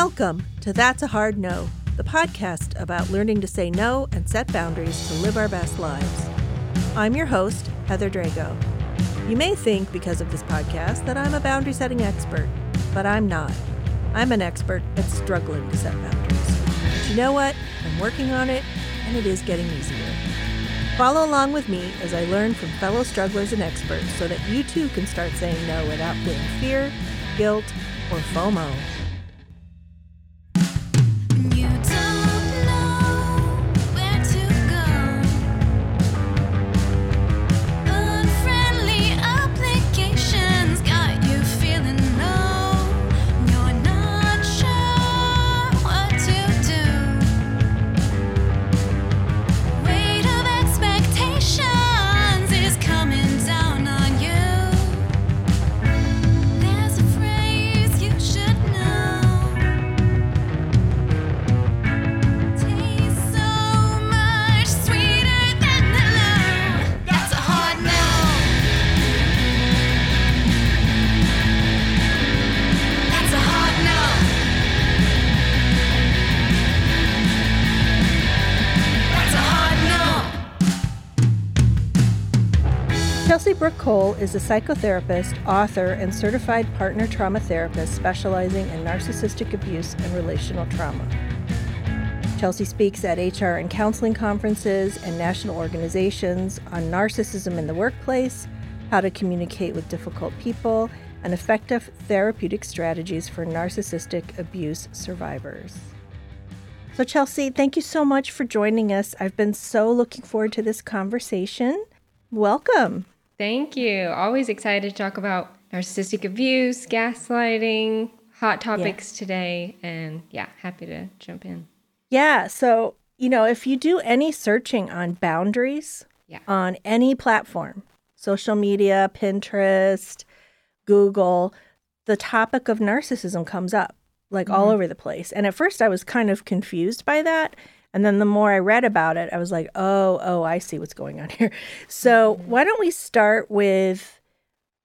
Welcome to That's a Hard No, the podcast about learning to say no and set boundaries to live our best lives. I'm your host, Heather Drago. You may think, because of this podcast, that I'm a boundary setting expert, but I'm not. I'm an expert at struggling to set boundaries. But you know what? I'm working on it, and it is getting easier. Follow along with me as I learn from fellow strugglers and experts so that you too can start saying no without feeling fear, guilt, or FOMO. Chelsey Brooke Cole is a psychotherapist, author, and certified partner trauma therapist specializing in narcissistic abuse and relational trauma. Chelsey speaks at HR and counseling conferences and national organizations on narcissism in the workplace, how to communicate with difficult people, and effective therapeutic strategies for narcissistic abuse survivors. So, Chelsey, thank you so much for joining us. I've been so looking forward to this conversation. Welcome. Thank you. Always excited to talk about narcissistic abuse, gaslighting, hot topics today. And yeah, happy to jump in. Yeah. So, you know, if you do any searching on boundaries Yeah. on any platform, social media, Pinterest, Google, the topic of narcissism comes up like all mm-hmm. over the place. And at first I was kind of confused by that. And then the more I read about it, I was like, oh, oh, I see what's going on here. So, why don't we start with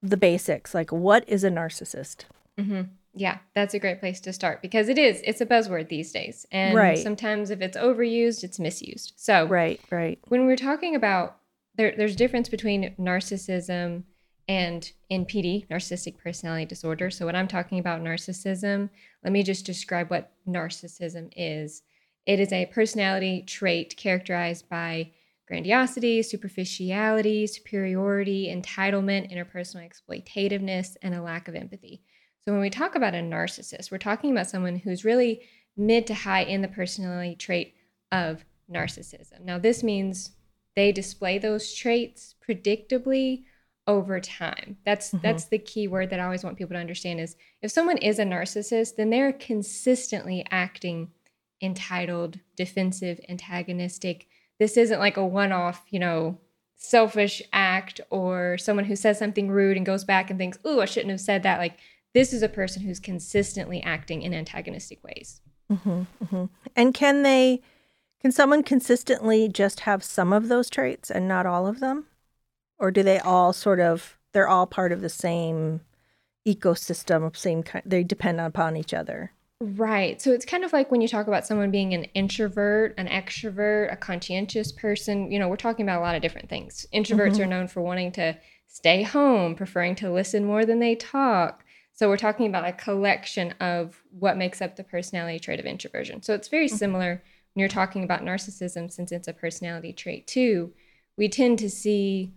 the basics? Like, what is a narcissist? hmm Yeah, that's a great place to start because it is. It's a buzzword these days. And Right. sometimes if it's overused, it's misused. So Right, right. when we're talking about there, there's difference between narcissism and NPD, narcissistic personality disorder. So when I'm talking about narcissism, let me just describe what narcissism is. It is a personality trait characterized by grandiosity, superficiality, superiority, entitlement, interpersonal exploitativeness, and a lack of empathy. So when we talk about a narcissist, we're talking about someone who's really mid to high in the personality trait of narcissism. Now, this means they display those traits predictably over time. That's mm-hmm. that's the key word that I always want people to understand is if someone is a narcissist, then they're consistently acting entitled, defensive, antagonistic. This isn't like a one-off, you know, selfish act or someone who says something rude and goes back and thinks, "Ooh, I shouldn't have said that." Like this is a person who's consistently acting in antagonistic ways. Mm-hmm, mm-hmm. And can they, can someone consistently just have some of those traits and not all of them? Or do they all sort of, they're all part of the same ecosystem, same kind, they depend upon each other? Right. So it's kind of like when you talk about someone being an introvert, an extrovert, a conscientious person, you know, we're talking about a lot of different things. Introverts are known for wanting to stay home, preferring to listen more than they talk. So we're talking about a collection of what makes up the personality trait of introversion. So it's very similar when you're talking about narcissism, since it's a personality trait too. We tend to see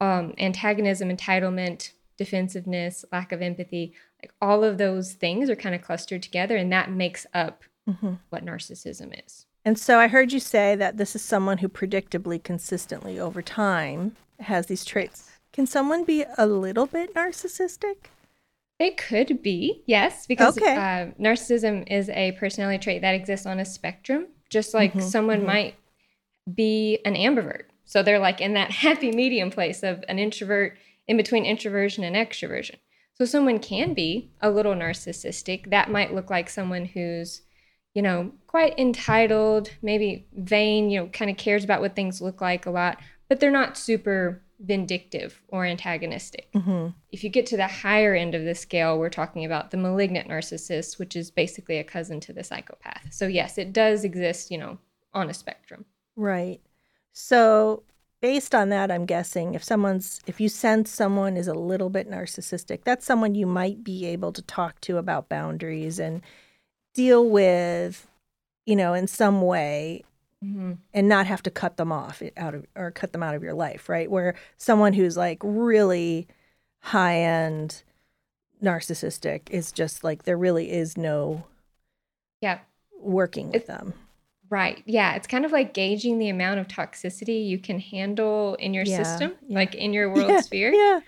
um, antagonism, entitlement, defensiveness, lack of empathy, like all of those things are kind of clustered together, and that makes up what narcissism is. And so I heard you say that this is someone who predictably, consistently over time has these traits. Can someone be a little bit narcissistic? It could be, yes, because Okay. uh, narcissism is a personality trait that exists on a spectrum, just like Mm-hmm, someone might be an ambivert. So they're like in that happy medium place of an introvert in between introversion and extroversion. So someone can be a little narcissistic. That might look like someone who's, you know, quite entitled, maybe vain, you know, kind of cares about what things look like a lot, but they're not super vindictive or antagonistic. Mhm. If you get to the higher end of the scale, we're talking about the malignant narcissist, which is basically a cousin to the psychopath. So yes, it does exist, you know, on a spectrum. Right. So, based on that, I'm guessing if someone's, if you sense someone is a little bit narcissistic, that's someone you might be able to talk to about boundaries and deal with, you know, in some way Mm-hmm. and not have to cut them off out of or cut them out of your life, right? Where someone who's like really high end narcissistic is just like there really is no Yeah, working with It- them. Right. Yeah, it's kind of like gauging the amount of toxicity you can handle in your Yeah, system, yeah. like in your world yeah, sphere. Yeah.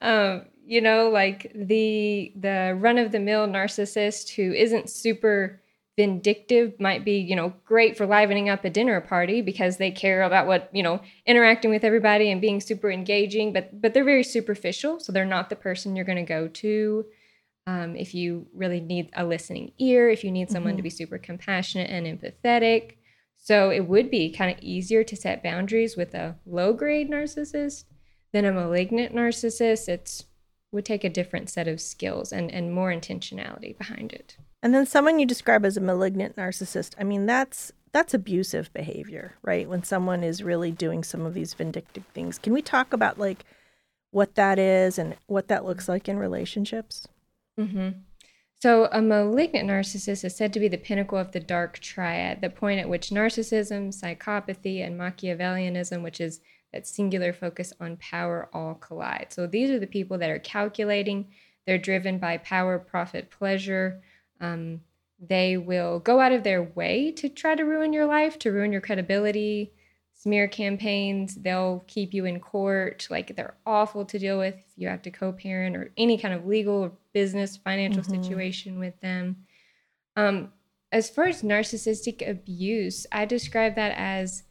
um, you know, like the the run of the mill narcissist who isn't super vindictive might be, you know, great for livening up a dinner party because they care about what, you know, interacting with everybody and being super engaging, but but they're very superficial, so they're not the person you're going to go to. Um, if you really need a listening ear, if you need someone to be super compassionate and empathetic. So it would be kind of easier to set boundaries with a low grade narcissist than a malignant narcissist. It's would take a different set of skills and, and more intentionality behind it. And then someone you describe as a malignant narcissist, I mean, that's that's abusive behavior, right? When someone is really doing some of these vindictive things. Can we talk about like what that is and what that looks like in relationships? Hmm So, a malignant narcissist is said to be the pinnacle of the dark triad, the point at which narcissism, psychopathy, and Machiavellianism, which is that singular focus on power, all collide. So, these are the people that are calculating, they're driven by power, profit, pleasure. Um, they will go out of their way to try to ruin your life, to ruin your credibility, smear campaigns. They'll keep you in court. Like they're awful to deal with if you have to co parent or any kind of legal or business, financial Mhm. situation with them. Um, as far as narcissistic abuse, I describe that as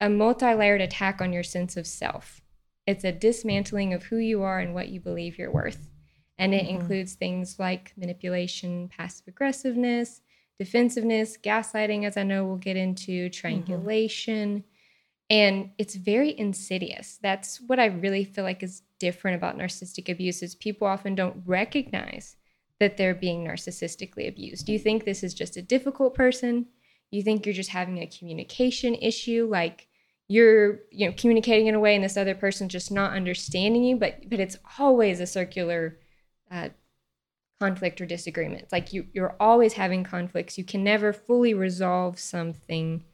a multi layered attack on your sense of self. It's a dismantling of who you are and what you believe you're worth. And it Mhm. includes things like manipulation, passive aggressiveness, defensiveness, gaslighting, as I know we'll get into, triangulation. And it's very insidious. That's what I really feel like is different about narcissistic abuse is people often don't recognize that they're being narcissistically abused. Do you think this is just a difficult person? You think you're just having a communication issue, like you're, you know, communicating in a way and this other person's just not understanding you, but but it's always a circular uh, conflict or disagreement. It's like you you're always having conflicts. You can never fully resolve something,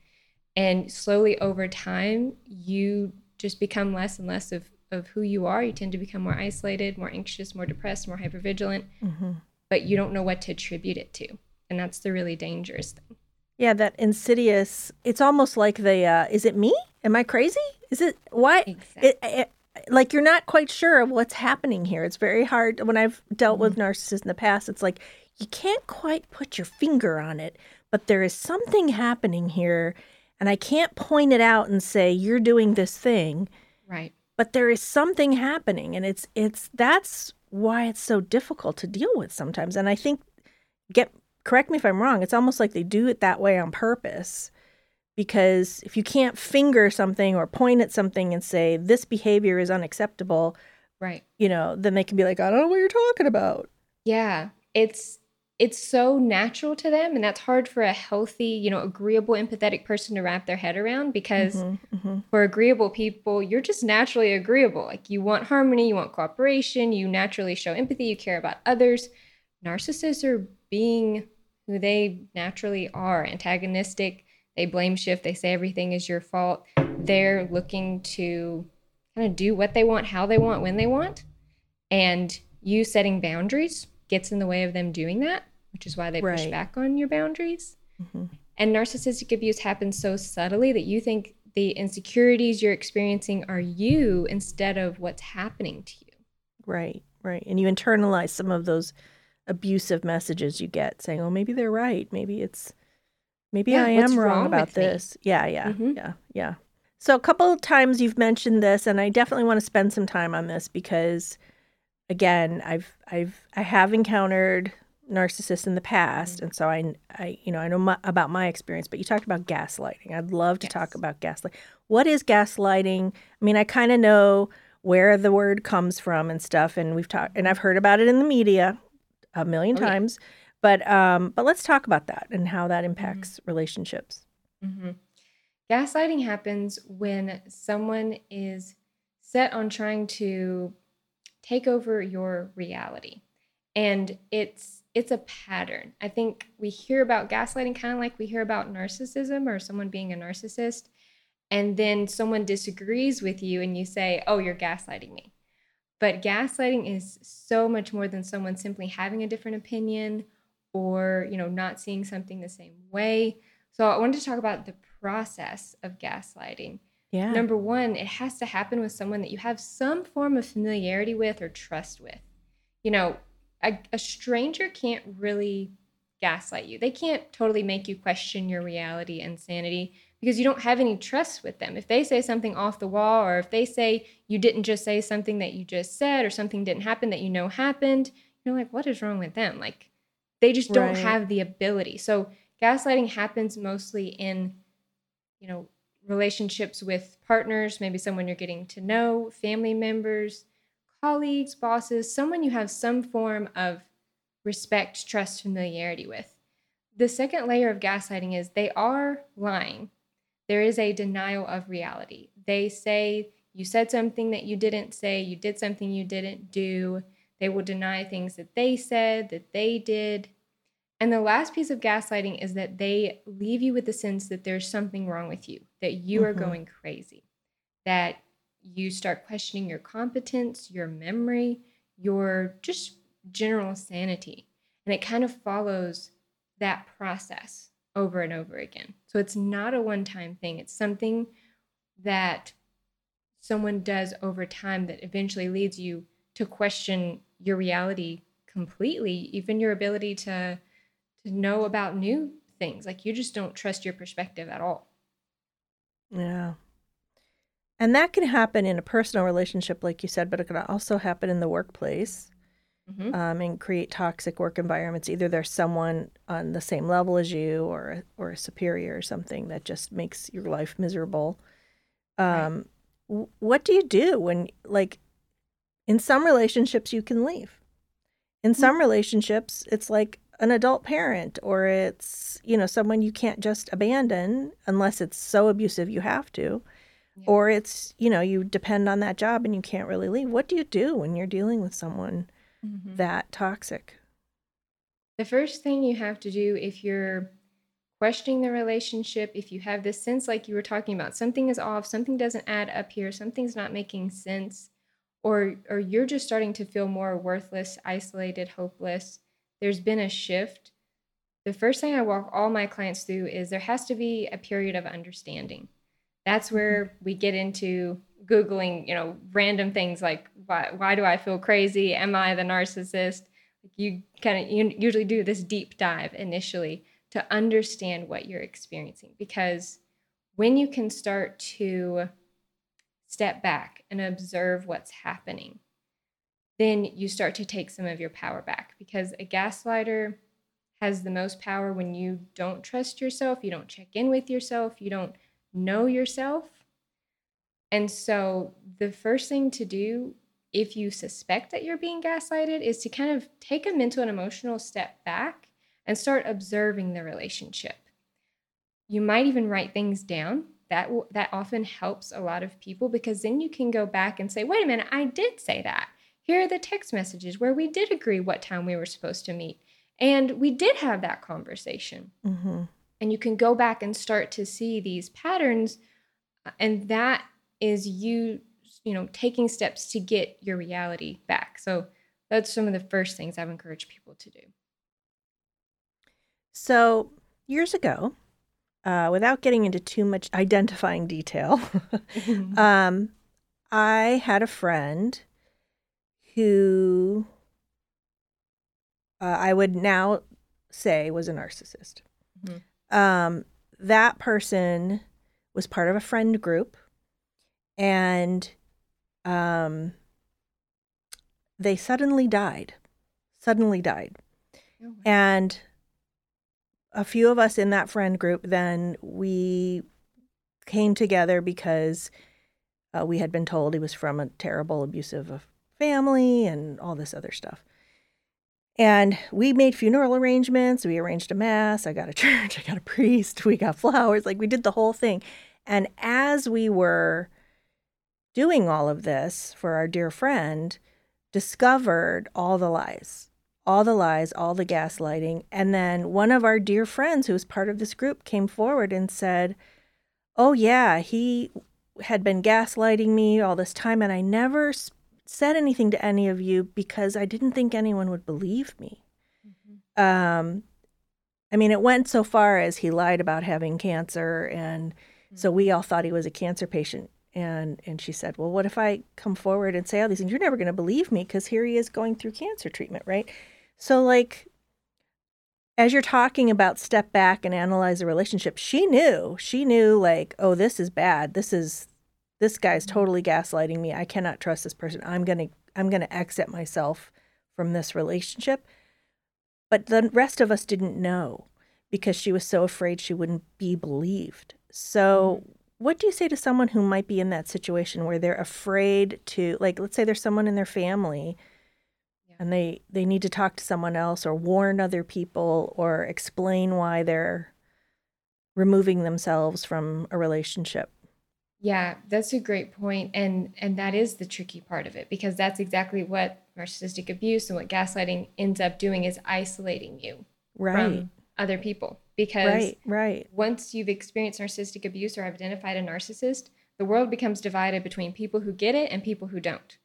and slowly over time, you just become less and less of of who you are. You tend to become more isolated, more anxious, more depressed, more hypervigilant, Mm-hmm. but you don't know what to attribute it to, and that's the really dangerous thing. Yeah, that insidious. It's almost like the. Uh, is it me? Am I crazy? Is it why? Exactly. It, it, like you're not quite sure of what's happening here. It's very hard when I've dealt with mm-hmm. narcissists in the past. It's like you can't quite put your finger on it, but there is something happening here, and I can't point it out and say you're doing this thing, Right. but there is something happening, and it's it's that's why it's so difficult to deal with sometimes. And I think get correct me if I'm wrong. It's almost like they do it that way on purpose because if you can't finger something or point at something and say this behavior is unacceptable, Right. you know, then they can be like, I don't know what you're talking about. Yeah, it's it's so natural to them, and that's hard for a healthy, you know, agreeable, empathetic person to wrap their head around because Mhm, mhm. for agreeable people, you're just naturally agreeable. Like you want harmony, you want cooperation, you naturally show empathy, you care about others. Narcissists are being who they naturally are, antagonistic. They blame shift, they say everything is your fault. They're looking to kind of do what they want, how they want, when they want. And you setting boundaries gets in the way of them doing that, which is why they push back on your boundaries. Mhm. And narcissistic abuse happens so subtly that you think the insecurities you're experiencing are you instead of what's happening to you. Right, right. And you internalize some of those abusive messages you get saying, oh, maybe they're right. Maybe it's, maybe Yeah, I am wrong wrong about with me? this. Yeah, yeah, Mhm. yeah, yeah. So a couple of times you've mentioned this, and I definitely want to spend some time on this because, again, I've, I've, I have encountered narcissists in the past, and so I, I, you know, I know my, about my experience. But you talked about gaslighting. I'd love to talk about gaslight. what is gaslighting? I mean, I kind of know where the word comes from and stuff, and we've talked, and I've heard about it in the media a million Oh, yeah. But um, but let's talk about that and how that impacts relationships. hmm Gaslighting happens when someone is set on trying to take over your reality. And it's it's a pattern. I think we hear about gaslighting kind of like we hear about narcissism or someone being a narcissist and then someone disagrees with you and you say, "Oh, you're gaslighting me." But gaslighting is so much more than someone simply having a different opinion or, you know, not seeing something the same way. So I wanted to talk about the process of gaslighting. Yeah. Number one, it has to happen with someone that you have some form of familiarity with or trust with. You know, a, a stranger can't really gaslight you. They can't totally make you question your reality and sanity because you don't have any trust with them. If they say something off the wall, or if they say you didn't just say something that you just said, or something didn't happen that you know happened, you're like, what is wrong with them? Like, they just don't Right. have the ability. So, gaslighting happens mostly in, you know, relationships with partners, maybe someone you're getting to know, family members, colleagues, bosses, someone you have some form of respect, trust, familiarity with. The second layer of gaslighting is they are lying. There is a denial of reality. They say you said something that you didn't say, you did something you didn't do. They will deny things that they said, that they did. And the last piece of gaslighting is that they leave you with the sense that there's something wrong with you, that you are Mhm. going crazy, that you start questioning your competence, your memory, your just general sanity. And it kind of follows that process over and over again. So it's not a one time thing, it's something that someone does over time that eventually leads you to question your reality completely, even your ability to to know about new things. Like you just don't trust your perspective at all. Yeah. And that can happen in a personal relationship, like you said, but it can also happen in the workplace Mhm. um, and create toxic work environments. Either there's someone on the same level as you or, a- or a superior or something that just makes your life miserable. Right. Um, w- What do you do when, like, in some relationships, you can leave? In some relationships, it's like an adult parent or it's, you know, someone you can't just abandon unless it's so abusive you have to Yeah. or it's you know you depend on that job and you can't really leave what do you do when you're dealing with someone Mhm. that toxic The first thing you have to do if you're questioning the relationship, if you have this sense like you were talking about, something is off, something doesn't add up here, something's not making sense, or or you're just starting to feel more worthless, isolated, hopeless, there's been a shift. The first thing I walk all my clients through is there has to be a period of understanding. That's mm-hmm. where we get into googling, you know, random things like why why do I feel crazy? Am I the narcissist? you kind of you usually do this deep dive initially to understand what you're experiencing because when you can start to step back and observe what's happening then you start to take some of your power back because a gaslighter has the most power when you don't trust yourself you don't check in with yourself you don't know yourself and so the first thing to do if you suspect that you're being gaslighted is to kind of take a mental and emotional step back and start observing the relationship. You might even write things down. That that often helps a lot of people because then you can go back and say, "Wait a minute, I did say that. Here are the text messages where we did agree what time we were supposed to meet, and we did have that conversation." mm-hmm. and you can go back and start to see these patterns uh, and that is you you know taking steps to get your reality back so that's some of the first things i've encouraged people to do so years ago uh, without getting into too much identifying detail um, i had a friend who uh, i would now say was a narcissist. Mhm. um, that person was part of a friend group and um, they suddenly died suddenly died. Oh, and a few of us in that friend group then we came together because uh, we had been told he was from a terrible, abusive uh, family and all this other stuff. And we made funeral arrangements. We arranged a mass. I got a church. I got a priest. We got flowers. Like we did the whole thing. And as we were doing all of this for our dear friend, discovered all the lies, all the lies, all the gaslighting. And then one of our dear friends who was part of this group came forward and said, Oh, yeah, he had been gaslighting me all this time, and I never said anything to any of you because I didn't think anyone would believe me. Um, I mean, it went so far as he lied about having cancer, and so we all thought he was a cancer patient. And and she said, "Well, what if I come forward and say all these things? You're never going to believe me because here he is going through cancer treatment, right?" So like as you're talking about step back and analyze the relationship, she knew. She knew like, "Oh, this is bad. This is this guy's totally gaslighting me. I cannot trust this person. I'm going to I'm going to exit myself from this relationship." But the rest of us didn't know because she was so afraid she wouldn't be believed. So, mm-hmm. what do you say to someone who might be in that situation where they're afraid to like let's say there's someone in their family Yeah. and they they need to talk to someone else or warn other people or explain why they're removing themselves from a relationship. Yeah, that's a great point, and and that is the tricky part of it because that's exactly what narcissistic abuse and what gaslighting ends up doing is isolating you Right. from other people. Because Right, right. once you've experienced narcissistic abuse or identified a narcissist, the world becomes divided between people who get it and people who don't.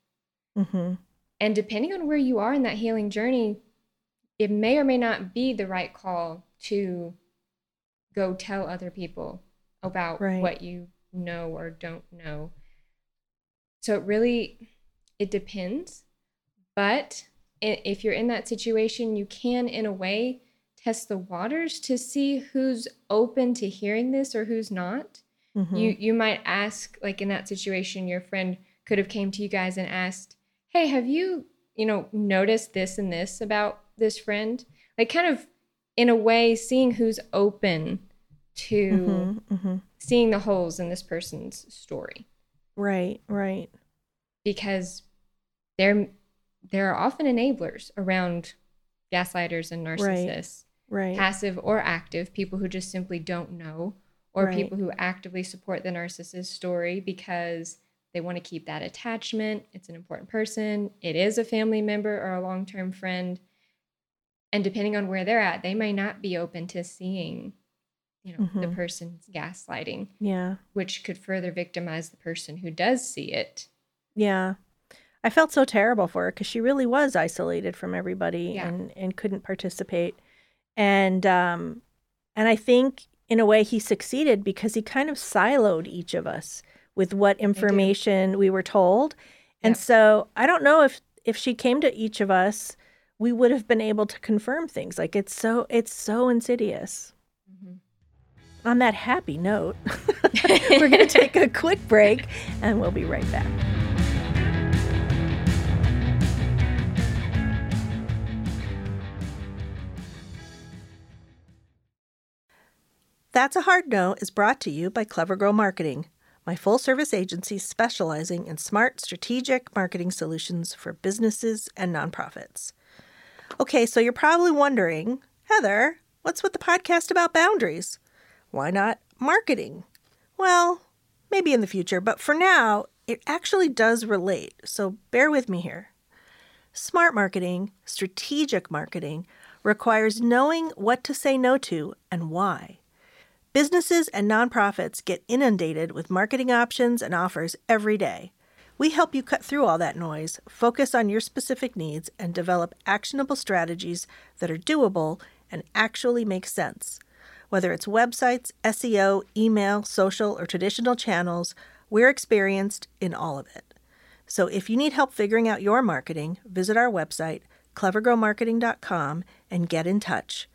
Mm-hmm. And depending on where you are in that healing journey, it may or may not be the right call to go tell other people about Right. what you know or don't know. So it really it depends, but if you're in that situation, you can in a way test the waters to see who's open to hearing this or who's not Mhm. you you might ask like in that situation your friend could have came to you guys and asked hey have you you know noticed this and this about this friend like kind of in a way seeing who's open to Mhm, mhm. seeing the holes in this person's story Right, right. because there there are often enablers around gaslighters and narcissists Right. passive or active, people who just simply don't know, or Right. people who actively support the narcissist's story because they want to keep that attachment. It's an important person, it is a family member or a long term friend. And depending on where they're at, they may not be open to seeing, you know, the Mhm. person's gaslighting, yeah. which could further victimize the person who does see it. Yeah. I felt so terrible for her because she really was isolated from everybody Yeah. and, and couldn't participate. And um and I think in a way he succeeded because he kind of siloed each of us with what information we were told. And Yep. so I don't know if if she came to each of us, we would have been able to confirm things. Like it's so it's so insidious. On that happy note, we're going to take a quick break and we'll be right back. That's a Hard No is brought to you by Clever Girl Marketing, my full service agency specializing in smart, strategic marketing solutions for businesses and nonprofits. Okay, so you're probably wondering, Heather, what's with the podcast about boundaries? Why not marketing? Well, maybe in the future, but for now, it actually does relate, so bear with me here. Smart marketing, strategic marketing, requires knowing what to say no to and why. Businesses and nonprofits get inundated with marketing options and offers every day. We help you cut through all that noise, focus on your specific needs, and develop actionable strategies that are doable and actually make sense. Whether it's websites, SEO, email, social, or traditional channels, we're experienced in all of it. So if you need help figuring out your marketing, visit our website, clevergirlmarketing.com, and get in touch.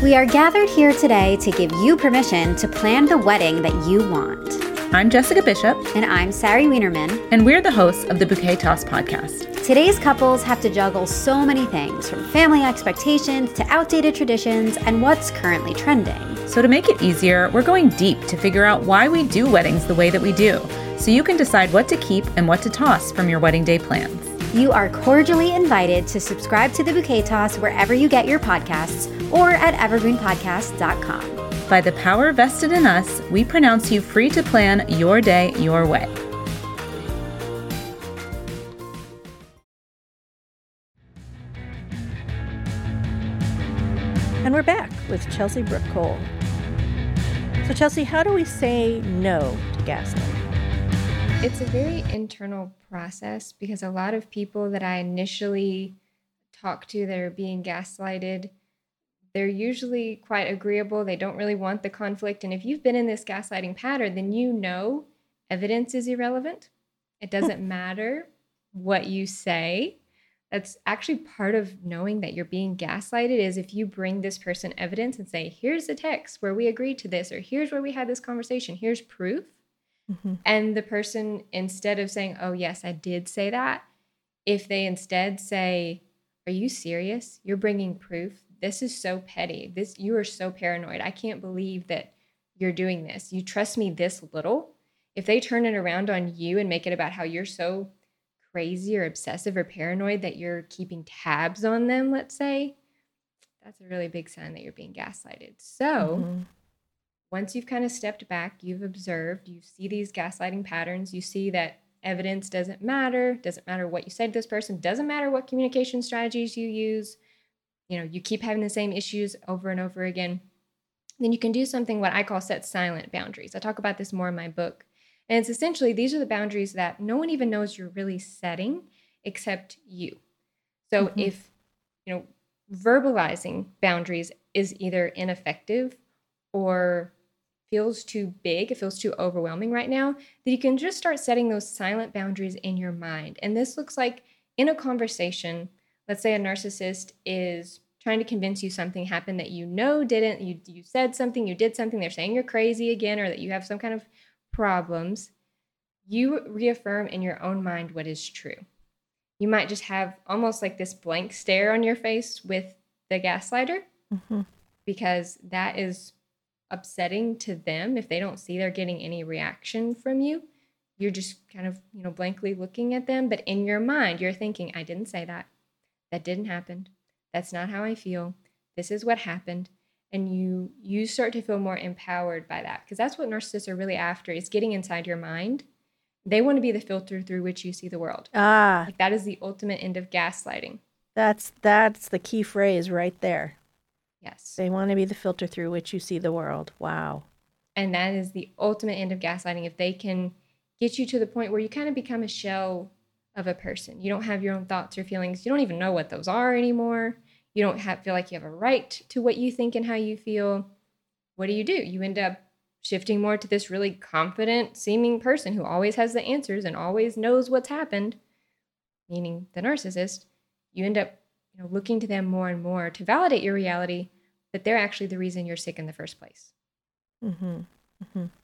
We are gathered here today to give you permission to plan the wedding that you want. I'm Jessica Bishop, And I'm Sari Wienerman. and we're the hosts of the Bouquet Toss podcast. Today's couples have to juggle so many things from family expectations to outdated traditions and what's currently trending. So, to make it easier, we're going deep to figure out why we do weddings the way that we do, so you can decide what to keep and what to toss from your wedding day plans. You are cordially invited to subscribe to the Bouquet Toss wherever you get your podcasts or at evergreenpodcast.com. By the power vested in us, we pronounce you free to plan your day your way. And we're back with Chelsey Brooke Cole. So, Chelsey, how do we say no to gaslighting? It's a very internal process because a lot of people that I initially talk to that are being gaslighted, they're usually quite agreeable. They don't really want the conflict. And if you've been in this gaslighting pattern, then you know evidence is irrelevant. It hmm. doesn't matter what you say. That's actually part of knowing that you're being gaslighted is if you bring this person evidence and say, here's the text where we agreed to this, or here's where we had this conversation, here's proof. Mm-hmm. And the person, instead of saying, oh, yes, I did say that, if they instead say, are you serious? You're bringing proof. This is so petty. This you are so paranoid. I can't believe that you're doing this. You trust me this little. If they turn it around on you and make it about how you're so crazy or obsessive or paranoid that you're keeping tabs on them, let's say, that's a really big sign that you're being gaslighted. So, Mhm. once you've kind of stepped back, you've observed, you see these gaslighting patterns, you see that evidence doesn't matter, doesn't matter what you said to this person, doesn't matter what communication strategies you use, you know, you keep having the same issues over and over again, then you can do something what I call set silent boundaries. I talk about this more in my book. And it's essentially these are the boundaries that no one even knows you're really setting except you. So Mhm. if, you know, verbalizing boundaries is either ineffective or feels too big, it feels too overwhelming right now, then you can just start setting those silent boundaries in your mind. And this looks like in a conversation, let's say a narcissist is trying to convince you something happened that you know didn't, you, you said something, you did something, they're saying you're crazy again, or that you have some kind of problems. You reaffirm in your own mind what is true. You might just have almost like this blank stare on your face with the gaslighter Mhm. because that is upsetting to them if they don't see they're getting any reaction from you you're just kind of you know blankly looking at them but in your mind you're thinking i didn't say that that didn't happen that's not how i feel this is what happened and you you start to feel more empowered by that because that's what narcissists are really after is getting inside your mind they want to be the filter through which you see the world Ah, like that is the ultimate end of gaslighting that's that's the key phrase right there. yes They want to be the filter through which you see the world. Wow. And that is the ultimate end of gaslighting. If they can get you to the point where you kind of become a shell of a person, you don't have your own thoughts or feelings. You don't even know what those are anymore. You don't have, feel like you have a right to what you think and how you feel. What do you do? You end up shifting more to this really confident seeming person who always has the answers and always knows what's happened, meaning the narcissist. You end up you know, looking to them more and more to validate your reality, that they're actually the reason you're sick in the first place. hmm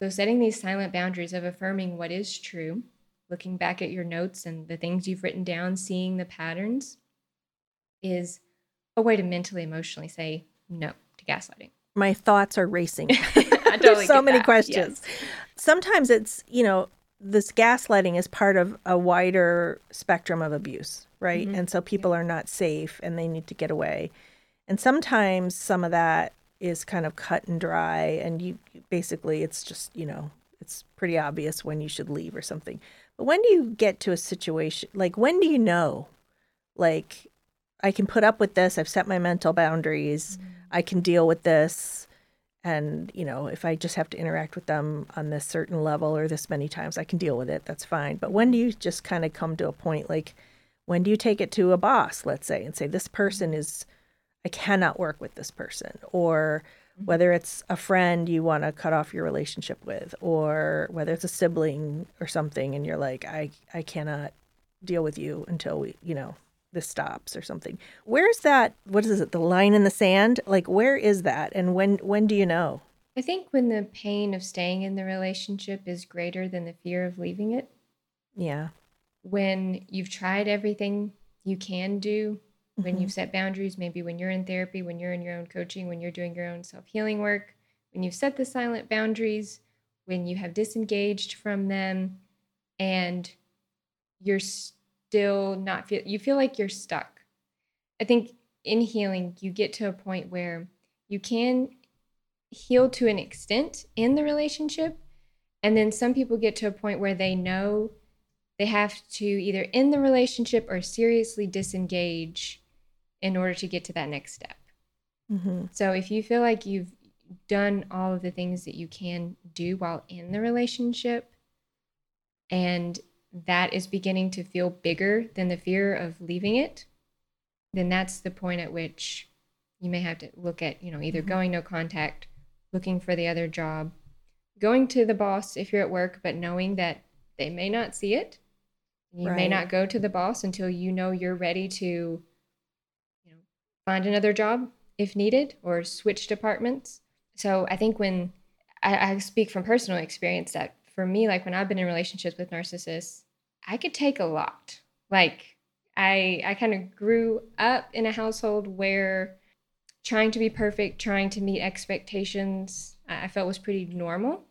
So, setting these silent boundaries of affirming what is true, looking back at your notes and the things you've written down, seeing the patterns, is a way to mentally, emotionally say no to gaslighting. My thoughts are racing. I There's so many that, questions. yes. Sometimes it's, you know, this gaslighting is part of a wider spectrum of abuse, right? Mhm. And so people are not safe and they need to get away. And sometimes some of that is kind of cut and dry and you basically it's just, you know, it's pretty obvious when you should leave or something. But when do you get to a situation like when do you know like I can put up with this, I've set my mental boundaries, mm. I can deal with this and you know if i just have to interact with them on this certain level or this many times i can deal with it that's fine. But when do you just kind of come to a point like when do you take it to a boss let's say and say this mm. person is i cannot work with this person or whether it's a friend you want to cut off your relationship with or whether it's a sibling or something and you're like i i cannot deal with you until we you know this stops or something. Where's that what is it the line in the sand? Like where is that and when when do you know? I think when the pain of staying in the relationship is greater than the fear of leaving it, yeah. When you've tried everything you can do, when Mhm. you've set boundaries, maybe when you're in therapy, when you're in your own coaching, when you're doing your own self healing work, when you've set the silent boundaries, when you have disengaged from them, and you're still not feel you feel like you're stuck. I think in healing, you get to a point where you can heal to an extent in the relationship. And then some people get to a point where they know they have to either end the relationship or seriously disengage in order to get to that next step. Mhm. So if you feel like you've done all of the things that you can do while in the relationship and that is beginning to feel bigger than the fear of leaving it, then that's the point at which you may have to look at, you know, either Mhm. going no contact, looking for the other job, going to the boss if you're at work, but knowing that they may not see it. You may not go to the boss until you know you're ready to, find another job if needed or switch departments. So I think when I, I speak from personal experience that for me, like when I've been in relationships with narcissists, I could take a lot. Like I I kind of grew up in a household where trying to be perfect, trying to meet expectations, I felt was pretty normal.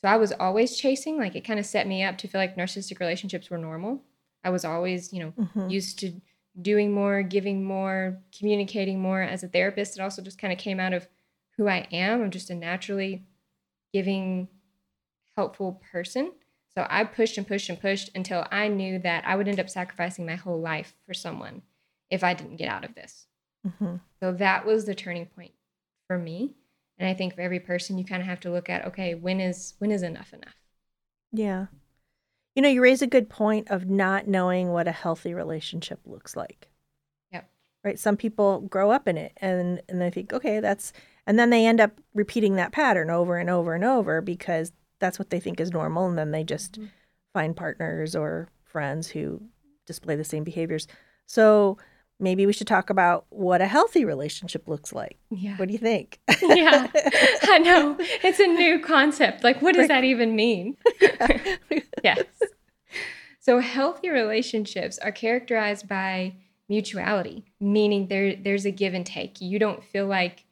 So I was always chasing, like it kind of set me up to feel like narcissistic relationships were normal. I was always, you know, Mhm. used to doing more, giving more, communicating more as a therapist. It also just kind of came out of who I am. I'm just a naturally giving, helpful person. So I pushed and pushed and pushed until I knew that I would end up sacrificing my whole life for someone if I didn't get out of this. Mhm. So that was the turning point for me. And I think for every person you kind of have to look at, okay, when is when is enough enough? Yeah. You know, you raise a good point of not knowing what a healthy relationship looks like. Yep. Right? Some people grow up in it and and they think, okay, that's and then they end up repeating that pattern over and over and over because that's what they think is normal and then they just Mm-hmm. find partners or friends who display the same behaviors. So maybe we should talk about what a healthy relationship looks like. Yeah. What do you think? yeah. I know. It's a new concept. Like what does that even mean? yes. So healthy relationships are characterized by mutuality, meaning there there's a give and take. You don't feel like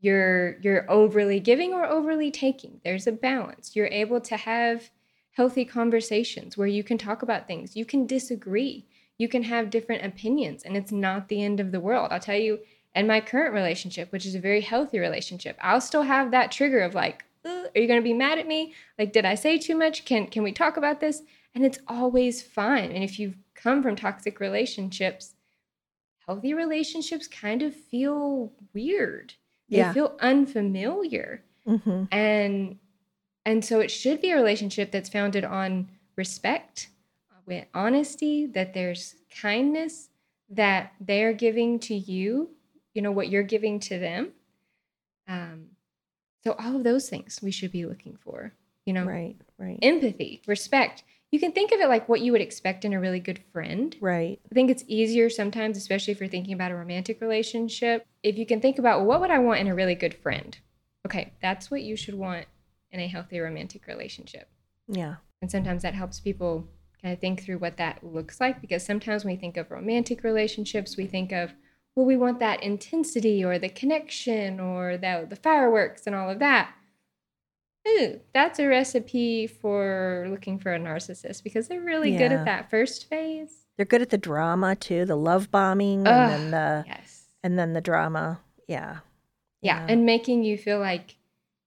you're you're overly giving or overly taking. There's a balance. You're able to have healthy conversations where you can talk about things. You can disagree. You can have different opinions and it's not the end of the world. I'll tell you in my current relationship, which is a very healthy relationship, I'll still have that trigger of like, are you going to be mad at me? Like did I say too much? Can can we talk about this? And it's always fine. And if you've come from toxic relationships, healthy relationships kind of feel weird. They Yeah. feel unfamiliar. Mm-hmm. And and so it should be a relationship that's founded on respect, with honesty, that there's kindness, that they're giving to you, you know, what you're giving to them. Um, so all of those things we should be looking for, you know, Right, right. empathy, respect. You can think of it like what you would expect in a really good friend. right. I think it's easier sometimes, especially if you're thinking about a romantic relationship. If you can think about what would I want in a really good friend? Okay, that's what you should want in a healthy romantic relationship. Yeah. And sometimes that helps people of think through what that looks like because sometimes when we think of romantic relationships, we think of, well, we want that intensity or the connection or the, the fireworks and all of that. Ooh, that's a recipe for looking for a narcissist because they're really good at that first phase. They're good at the drama too, the love bombing Ugh, and then the Yes. and then the drama. Yeah. Yeah. And making you feel like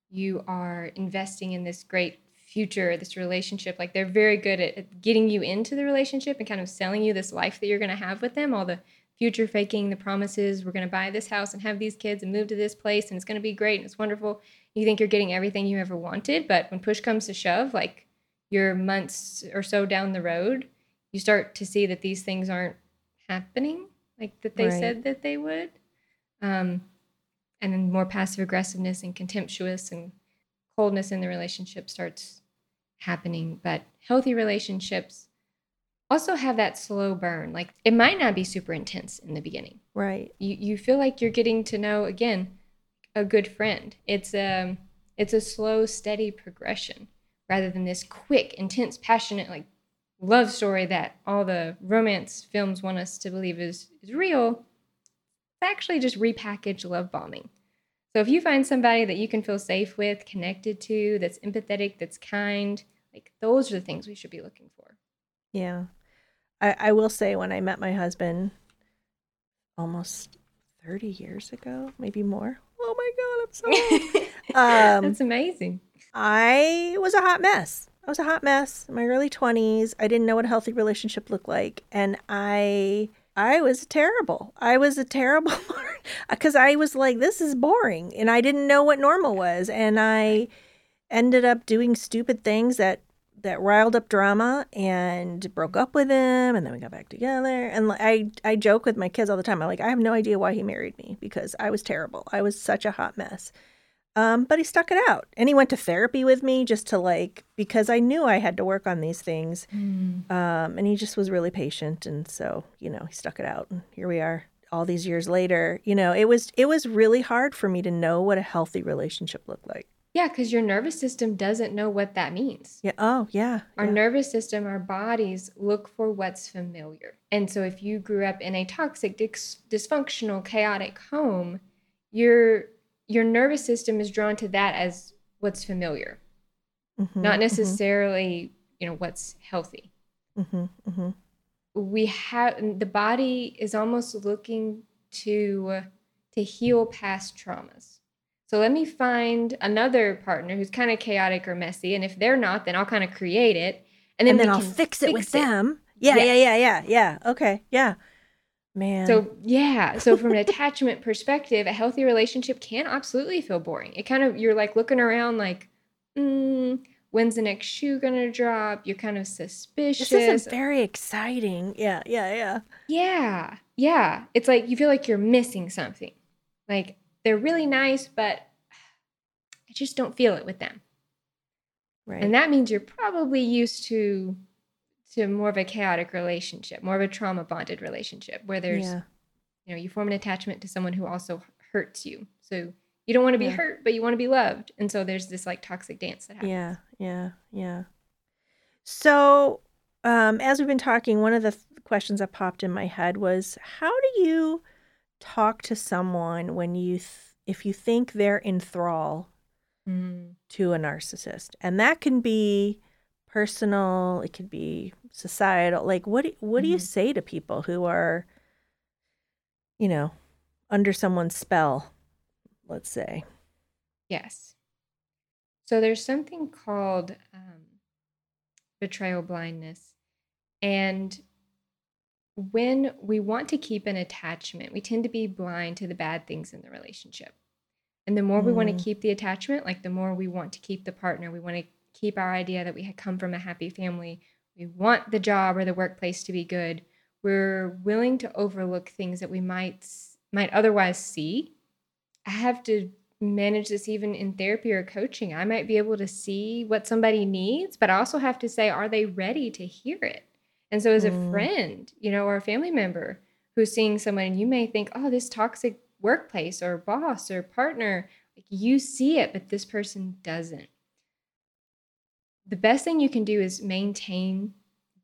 you are investing in this great future, this relationship. Like they're very good at, at getting you into the relationship and kind of selling you this life that you're going to have with them. All the future faking, the promises, we're going to buy this house and have these kids and move to this place and it's going to be great and it's wonderful. You think you're getting everything you ever wanted. But when push comes to shove, like you're months or so down the road, you start to see that these things aren't happening like that they Right. said that they would. Um, and then more passive aggressiveness and contemptuous and coldness in the relationship starts happening. But healthy relationships also have that slow burn. Like it might not be super intense in the beginning. Right. You you feel like you're getting to know again a good friend. It's a it's a slow, steady progression rather than this quick, intense, passionate like love story that all the romance films want us to believe is is real. It's actually just repackaged love bombing. So if you find somebody that you can feel safe with, connected to, that's empathetic, that's kind, like those are the things we should be looking for. Yeah. I, I will say when I met my husband almost 30 years ago, maybe more. Oh my God, I'm so old. Um, that's amazing. I was a hot mess. I was a hot mess in my early 20s. I didn't know what a healthy relationship looked like. And I I was terrible. I was a terrible because I was like, this is boring. And I didn't know what normal was. And I ended up doing stupid things that that riled up drama and broke up with him and then we got back together and I I joke with my kids all the time I'm like I have no idea why he married me because I was terrible I was such a hot mess um, but he stuck it out and he went to therapy with me just to like because I knew I had to work on these things um, and he just was really patient and so you know he stuck it out and here we are all these years later you know it was it was really hard for me to know what a healthy relationship looked like Yeah, because your nervous system doesn't know what that means. yeah oh yeah Our yeah. nervous system, our bodies look for what's familiar. And so if you grew up in a toxic, dis- dysfunctional, chaotic home, your your nervous system is drawn to that as what's familiar, Mhm, not mhm, necessarily, you know, what's healthy. mhm, mhm. We have the body is almost looking to to heal past traumas. So let me find another partner who's kind of chaotic or messy, and if they're not, then I'll kind of create it, and then, and then I'll fix it with fix them. Yeah, yeah, Yes. yeah, yeah, yeah. Okay, yeah. Man. So yeah, so from an attachment perspective, a healthy relationship can absolutely feel boring. It kind of you're like looking around like, mm, when's the next shoe gonna drop? You're kind of suspicious. this isn't very exciting. Yeah, yeah, yeah. yeah, yeah. It's like you feel like you're missing something. Like they're really nice, but I just don't feel it with them. Right. And that means you're probably used to to more of a chaotic relationship, more of a trauma bonded relationship where there's yeah. you know you form an attachment to someone who also hurts you so you don't want to be Yeah. hurt but you want to be loved and so there's this like toxic dance that happens Yeah, yeah, yeah. So, um, as we've been talking, one of the th- questions that popped in my head was how do you talk to someone when you, th- if you think they're in thrall Mm. to a narcissist? And that can be personal, it could be societal. Like, what, do, what do you Mhm. say to people who are, you know, under someone's spell, let's say? yes. So there's something called um, betrayal blindness and when we want to keep an attachment we tend to be blind to the bad things in the relationship. And the more we want Mm. to keep the attachment like the more we want to keep the partner. We want to keep our idea that we had come from a happy family. We want the job or the workplace to be good. We're willing to overlook things that we might might otherwise see i have to manage this even in therapy or coaching. I might be able to see what somebody needs but i also have to say are they ready to hear it? And so as a Mm. friend you know or a family member who's seeing someone and you may think oh this toxic workplace or boss or partner like you see it but this person doesn't. The best thing you can do is maintain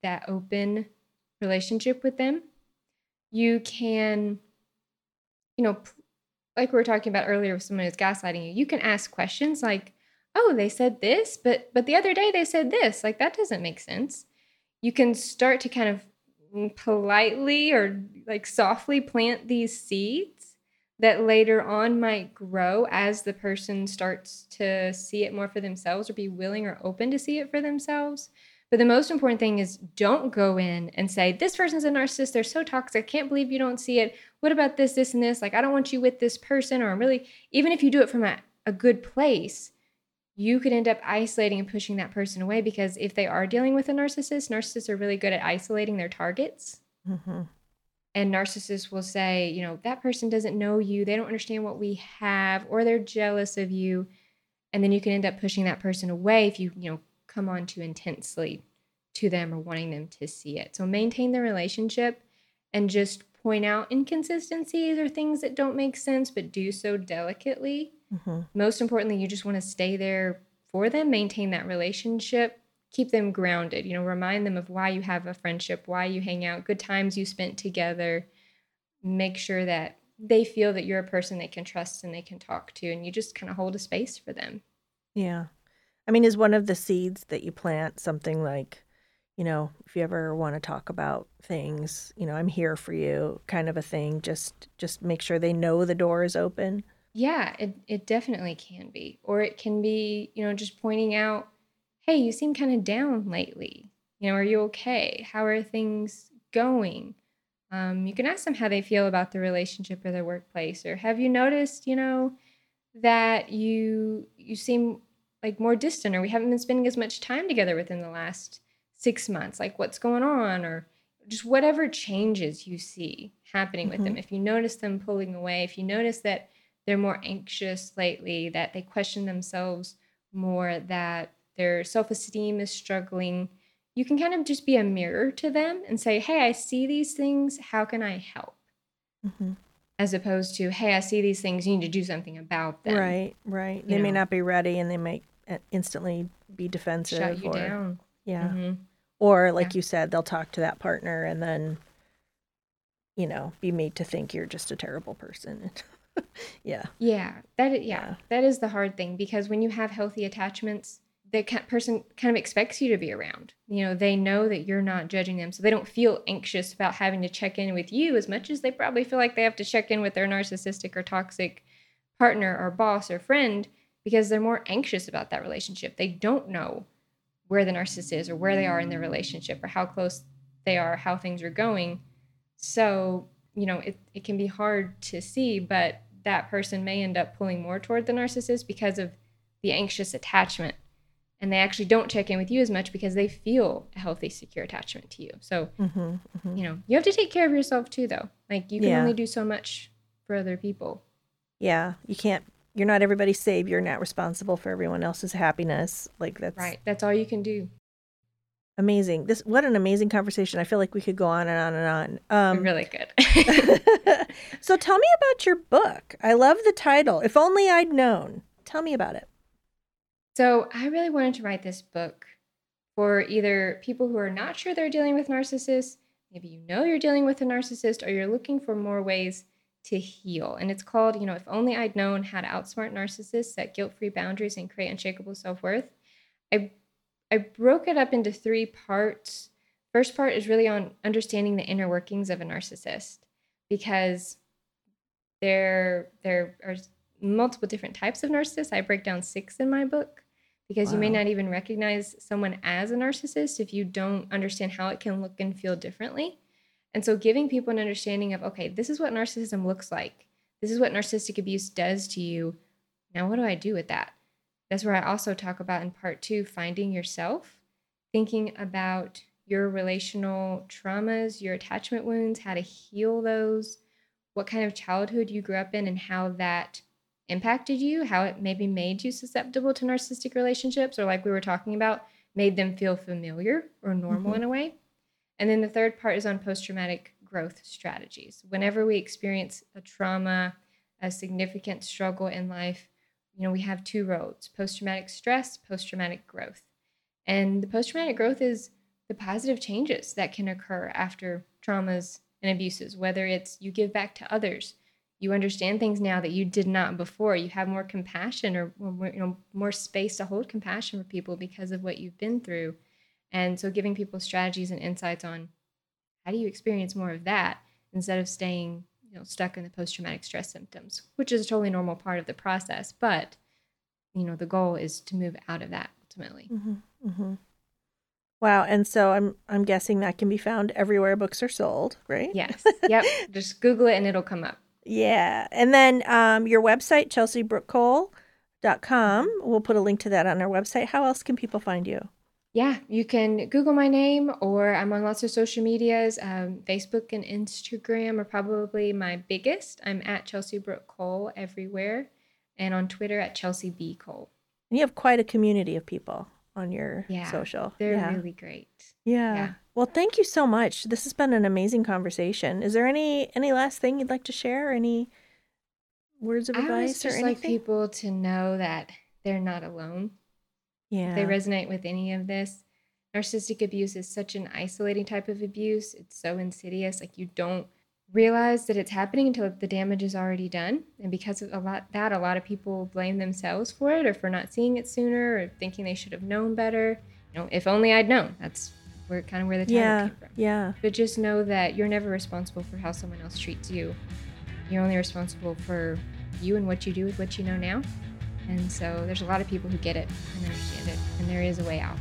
that open relationship with them. You can you know p- like we were talking about earlier with someone who's gaslighting you you can ask questions like oh they said this but but the other day they said this like that doesn't make sense you can start to kind of politely or like softly plant these seeds that later on might grow as the person starts to see it more for themselves or be willing or open to see it for themselves. But the most important thing is don't go in and say, This person's a narcissist. They're so toxic. I can't believe you don't see it. What about this, this, and this? Like, I don't want you with this person. Or I'm really, even if you do it from a, a good place, you could end up isolating and pushing that person away because if they are dealing with a narcissist, narcissists are really good at isolating their targets hmm and narcissists will say, you know, that person doesn't know you, they don't understand what we have, or they're jealous of you. And then you can end up pushing that person away if you, you know, come on too intensely to them or wanting them to see it. So maintain the relationship and just point out inconsistencies or things that don't make sense, but do so delicately. hmm Most importantly, you just want to stay there for them, maintain that relationship, keep them grounded. You know, remind them of why you have a friendship, why you hang out, good times you spent together. Make sure that they feel that you're a person they can trust and they can talk to, and you just kind of hold a space for them. Yeah. I mean, is one of the seeds that you plant something like, you know, if you ever want to talk about things, you know, I'm here for you, kind of a thing. Just just make sure they know the door is open. Yeah, it, it definitely can be. Or it can be, you know, just pointing out, hey, you seem kind of down lately. You know, are you okay? How are things going? Um, you can ask them how they feel about the relationship or their workplace. Or have you noticed, you know, that you you seem like more distant or we haven't been spending as much time together within the last six months? Like what's going on? Or just whatever changes you see happening with them. If you notice them pulling away, if you notice that they're more anxious lately, that they question themselves more, that their self esteem is struggling, you can kind of just be a mirror to them and say, Hey, I see these things. How can I help? Mm-hmm. As opposed to, Hey, I see these things. You need to do something about them. Right, right. you They may not be ready and they might uh, instantly be defensive Shut you or down. yeah. Mhm. Or like Yeah. you said, they'll talk to that partner and then you know, be made to think you're just a terrible person. yeah. Yeah, that yeah, Yeah. that is the hard thing because when you have healthy attachments, the person kind of expects you to be around. You know, they know that you're not judging them, so they don't feel anxious about having to check in with you as much as they probably feel like they have to check in with their narcissistic or toxic partner or boss or friend because they're more anxious about that relationship. They don't know where the narcissist is or where they are in their relationship or how close they are, how things are going. So, you know, it, it can be hard to see, but that person may end up pulling more toward the narcissist because of the anxious attachment. And they actually don't check in with you as much because they feel a healthy, secure attachment to you. So, Mm-hmm. you know, you have to take care of yourself too, though. Like, you can Yeah. only do so much for other people. Yeah. You can't you're not everybody's savior, You're not responsible for everyone else's happiness. Like that's Right. That's all you can do. amazing. This what an amazing conversation. I feel like we could go on and on and on. Um really good. so tell me about your book. I love the title. If only I'd known. Tell me about it. So I really wanted to write this book for either people who are not sure they're dealing with narcissists, maybe you know you're dealing with a narcissist, or you're looking for more ways to heal. And it's called, you know, If Only I'd Known How to Outsmart Narcissists, Set Guilt Free Boundaries, and Create Unshakable Self Worth. I, I broke it up into three parts. First part is really on understanding the inner workings of a narcissist because there, there are multiple different types of narcissists. I break down six in my book because you may not even recognize someone as a narcissist if you don't understand how it can look and feel differently. And so, giving people an understanding of, okay, this is what narcissism looks like. This is what narcissistic abuse does to you. Now, what do I do with that? That's where I also talk about in part two finding yourself, thinking about your relational traumas, your attachment wounds, how to heal those, what kind of childhood you grew up in, and how that impacted you, how it maybe made you susceptible to narcissistic relationships, or like we were talking about, made them feel familiar or normal mm-hmm. in a way. And then the third part is on post traumatic growth strategies. Whenever we experience a trauma, a significant struggle in life, you know, we have two roads post traumatic stress, post traumatic growth. And the post traumatic growth is the positive changes that can occur after traumas and abuses, whether it's you give back to others, you understand things now that you did not before, you have more compassion or you know, more space to hold compassion for people because of what you've been through. And so giving people strategies and insights on how do you experience more of that instead of staying, you know, stuck in the post-traumatic stress symptoms, which is a totally normal part of the process. But, you know, the goal is to move out of that ultimately. Mm-hmm. Wow. And so I'm I'm guessing that can be found everywhere books are sold, right? Yes. yep. Just Google it and it'll come up. Yeah. And then um, your website, chelseybrookecole.com. We'll put a link to that on our website. How else can people find you? Yeah, you can Google my name, or I'm on lots of social medias. Um, Facebook and Instagram are probably my biggest. I'm at Chelsey Brooke Cole everywhere, and on Twitter at Chelsey B Cole. And you have quite a community of people on your Yeah, social. They're yeah. really great. yeah. yeah. Well, thank you so much. This has been an amazing conversation. Is there any any last thing you'd like to share? Any words of I advice or just anything? like people to know that they're not alone. Yeah. If they resonate with any of this, narcissistic abuse is such an isolating type of abuse. It's so insidious. Like you don't realize that it's happening until the damage is already done. And because of a lot that, a lot of people blame themselves for it or for not seeing it sooner or thinking they should have known better. You know, if only I'd known. That's where kind of where the title Yeah. came from. Yeah. But just know that you're never responsible for how someone else treats you. You're only responsible for you and what you do with what you know now. And so there's a lot of people who get it and understand it, and there is a way out.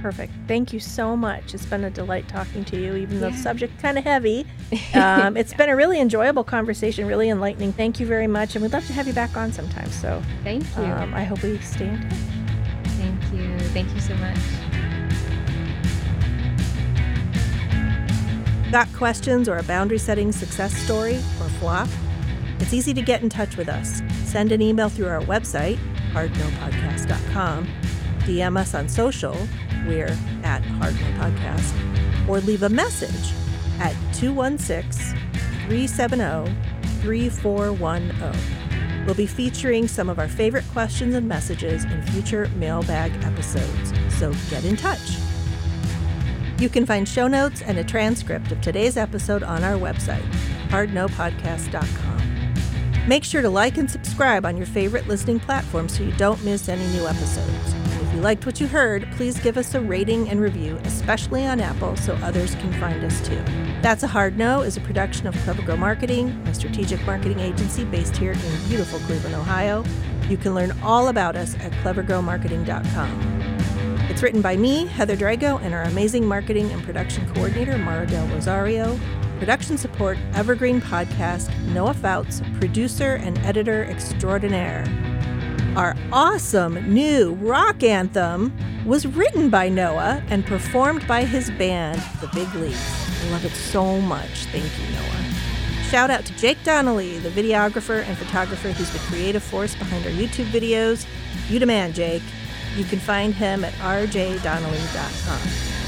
Perfect. Thank you so much. It's been a delight talking to you, even though the Yeah. subject kind of heavy. Um, it's been a really enjoyable conversation, really enlightening. Thank you very much, and we'd love to have you back on sometime. So Thank you. um, I hope we stay in touch. Thank you. Thank you so much. Got questions or a boundary setting success story or flop? It's easy to get in touch with us. Send an email through our website, hardnopodcast.com, DM us on social, we're at hardnopodcast, or leave a message at 216 370 3410. We'll be featuring some of our favorite questions and messages in future mailbag episodes, so get in touch. You can find show notes and a transcript of today's episode on our website, hardnopodcast.com. Make sure to like and subscribe on your favorite listening platform so you don't miss any new episodes. If you liked what you heard, please give us a rating and review, especially on Apple, so others can find us too. That's a Hard No is a production of Clever Girl Marketing, a strategic marketing agency based here in beautiful Cleveland, Ohio. You can learn all about us at clevergirlmarketing.com. It's written by me, Heather Drago, and our amazing marketing and production coordinator, Mara Del Rosario. Production support, Evergreen Podcast, Noah Fouts, producer and editor extraordinaire. Our awesome new rock anthem was written by Noah and performed by his band, The Big Leagues. I love it so much. Thank you, Noah. Shout out to Jake Donnelly, the videographer and photographer who's the creative force behind our YouTube videos. You demand, Jake. You can find him at rjdonnelly.com.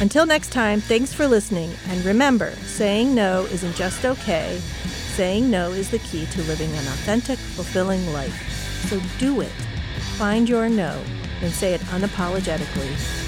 Until next time, thanks for listening, and remember saying no isn't just okay, saying no is the key to living an authentic, fulfilling life. So do it. Find your no and say it unapologetically.